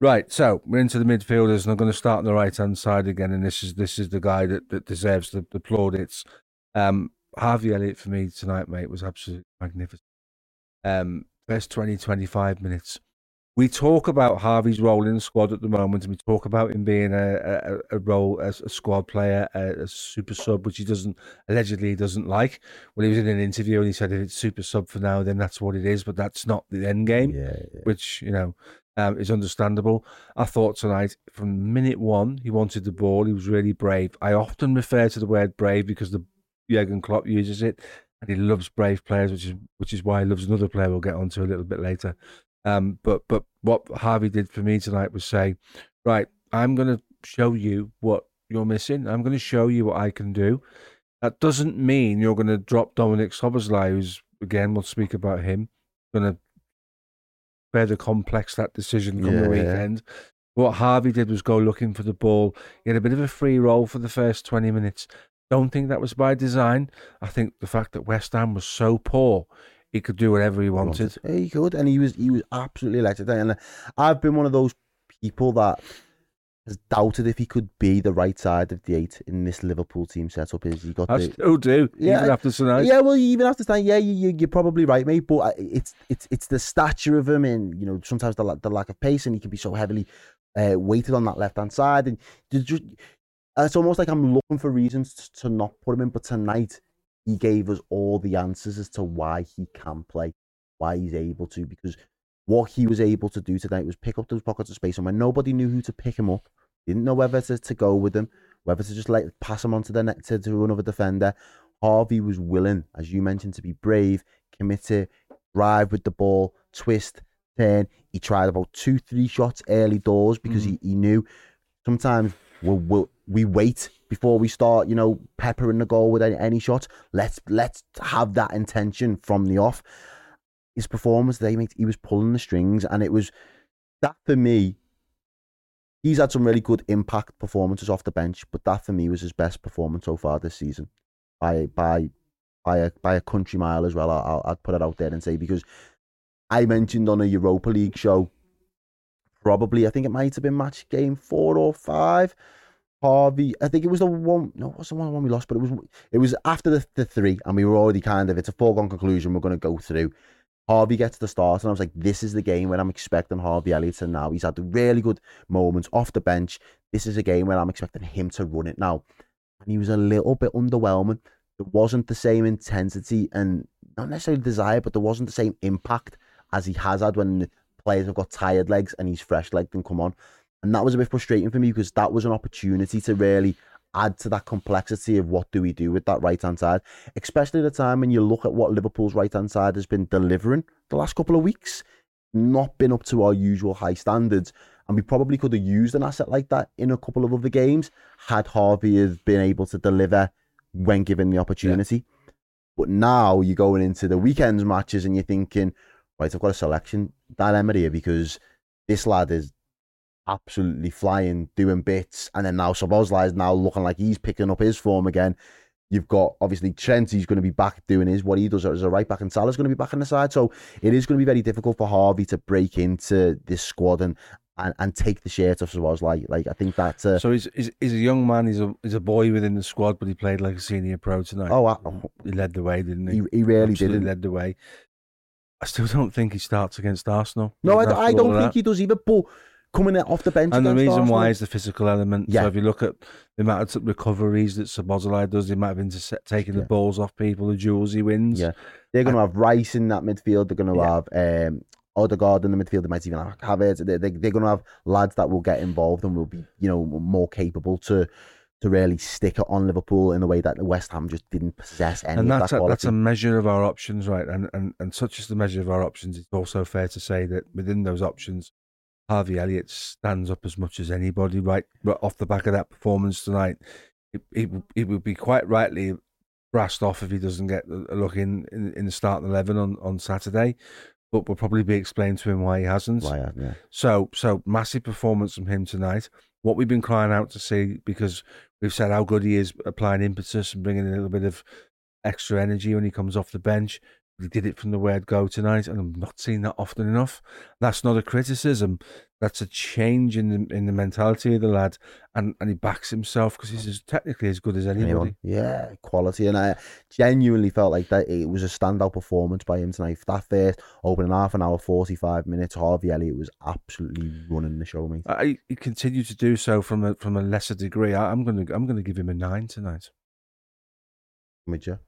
Right, so we're into the midfielders, and I'm going to start on the right hand side again. And this is this is the guy that, that deserves the, the plaudits. Um, Harvey Elliott for me tonight, mate, was absolutely magnificent. Um, first 20, 25 minutes. We talk about Harvey's role in the squad at the moment, and we talk about him being a, a, a role as a squad player, a, a super sub, which he doesn't allegedly he doesn't like. Well, he was in an interview and he said if it's super sub for now, then that's what it is, but that's not the end game, Yeah, yeah. which you know um, is understandable. I thought tonight, from minute one, he wanted the ball. He was really brave. I often refer to the word brave because the Jurgen Klopp uses it, and he loves brave players, which is which is why he loves another player we'll get onto a little bit later. Um, but but what Harvey did for me tonight was say, right, I'm going to show you what you're missing. I'm going to show you what I can do. That doesn't mean you're going to drop Dominik Szoboszlai, who's again we'll speak about him, going to further complex that decision come Yeah, the yeah. weekend. What Harvey did was go looking for the ball. He had a bit of a free role for the first 20 minutes. Don't think that was by design. I think the fact that West Ham was so poor, he could do whatever he wanted. Yeah, he could, and he was he was absolutely electric. And uh, I've been one of those people that has doubted if he could be the right side of the eight in this Liverpool team setup. Is he got I the still do, Yeah, even after tonight. Yeah, well, even after time, yeah, you, you, you're probably right, mate. But it's it's it's the stature of him, and you know sometimes the the lack of pace, and he can be so heavily uh, weighted on that left hand side, and just it's almost like I'm looking for reasons to not put him in. But tonight, he gave us all the answers as to why he can play, why he's able to, because what he was able to do tonight was pick up those pockets of space, and when nobody knew who to pick him up, didn't know whether to, to go with them, whether to just like pass him on to the net to, to another defender. Harvey was willing, as you mentioned, to be brave, committed, drive with the ball, twist, turn. He tried about two, three shots early doors because mm. he, he knew sometimes we'll, we'll, we wait before we start, you know, peppering the goal with any, any shots. Let's let's have that intention from the off. His performance today, mate, he was pulling the strings, and it was that for me. He's had some really good impact performances off the bench, but that for me was his best performance so far this season, by by by a by a country mile as well. I'll, I'd put it out there and say because I mentioned on a Europa League show, probably I think it might have been match game four or five. Harvey, I think it was the one. No, it wasn't the one we lost, but it was it was after the, the three, and we were already kind of it's a foregone conclusion. We're going to go through. Harvey gets the start, and I was like, this is the game where I'm expecting Harvey Elliott to now. He's had the really good moments off the bench. This is a game where I'm expecting him to run it now. And he was a little bit underwhelming. There wasn't the same intensity and not necessarily desire, but there wasn't the same impact as he has had when players have got tired legs and he's fresh legged and come on. And that was a bit frustrating for me because that was an opportunity to really add to that complexity of what do we do with that right hand side, especially at a time when you look at what Liverpool's right hand side has been delivering the last couple of weeks, not been up to our usual high standards. And we probably could have used an asset like that in a couple of other games had Harvey have been able to deliver when given the opportunity. But now you're going into the weekends matches and you're thinking, right, I've got a selection dilemma here because this lad is absolutely flying, doing bits, and then now Szoboszlai is now looking like he's picking up his form again. You've got obviously Trent, he's going to be back doing his what he does as a right back, and Salah's going to be back on the side. So it is going to be very difficult for Harvey to break into this squad and and, and take the shirt off Szoboszlai. Like like I think that's a, uh, So he's, he's he's a young man. He's a he's a boy within the squad, but he played like a senior pro tonight. oh, I, he led the way, didn't he? he, he really didn't. led the way. I still don't think he starts against Arsenal. No, I, I don't think that. he does either. But coming off the bench, And the reason Arsenal, why is the physical element. Yeah. So if you look at the amount of recoveries that Szoboszlai does, the amount of intercept, taking the balls off people, the duels he wins. Yeah. they're going to have Rice in that midfield. They're going to Yeah. have um, Odegaard in the midfield. They might even have Havertz. They, they, they're going to have lads that will get involved and will be, you know, more capable to to really stick it on Liverpool in the way that West Ham just didn't possess any and of that's that a, that's a measure of our options, right? And, and and such is the measure of our options. It's also fair to say that within those options, Harvey Elliott stands up as much as anybody. Right, right off the back of that performance tonight, it it, it would be quite rightly brassed off if he doesn't get a look in in, in the starting eleven on on Saturday. But will probably be explained to him why he hasn't. Why, yeah. So, so massive performance from him tonight. What we've been crying out to see because we've said how good he is applying impetus and bringing a little bit of extra energy when he comes off the bench. He did it from the word go tonight, and I'm not seeing that often enough. That's not a criticism. That's a change in the in the mentality of the lad, and, and he backs himself because he's as, technically as good as anybody. Anyone. Yeah, quality. And I genuinely felt like that it was a standout performance by him tonight. That first opening half an hour, 45 minutes, Harvey Elliott was absolutely running the show, mate. I, he continued to do so from a from a lesser degree. I, I'm gonna I'm gonna give him a nine tonight. With you.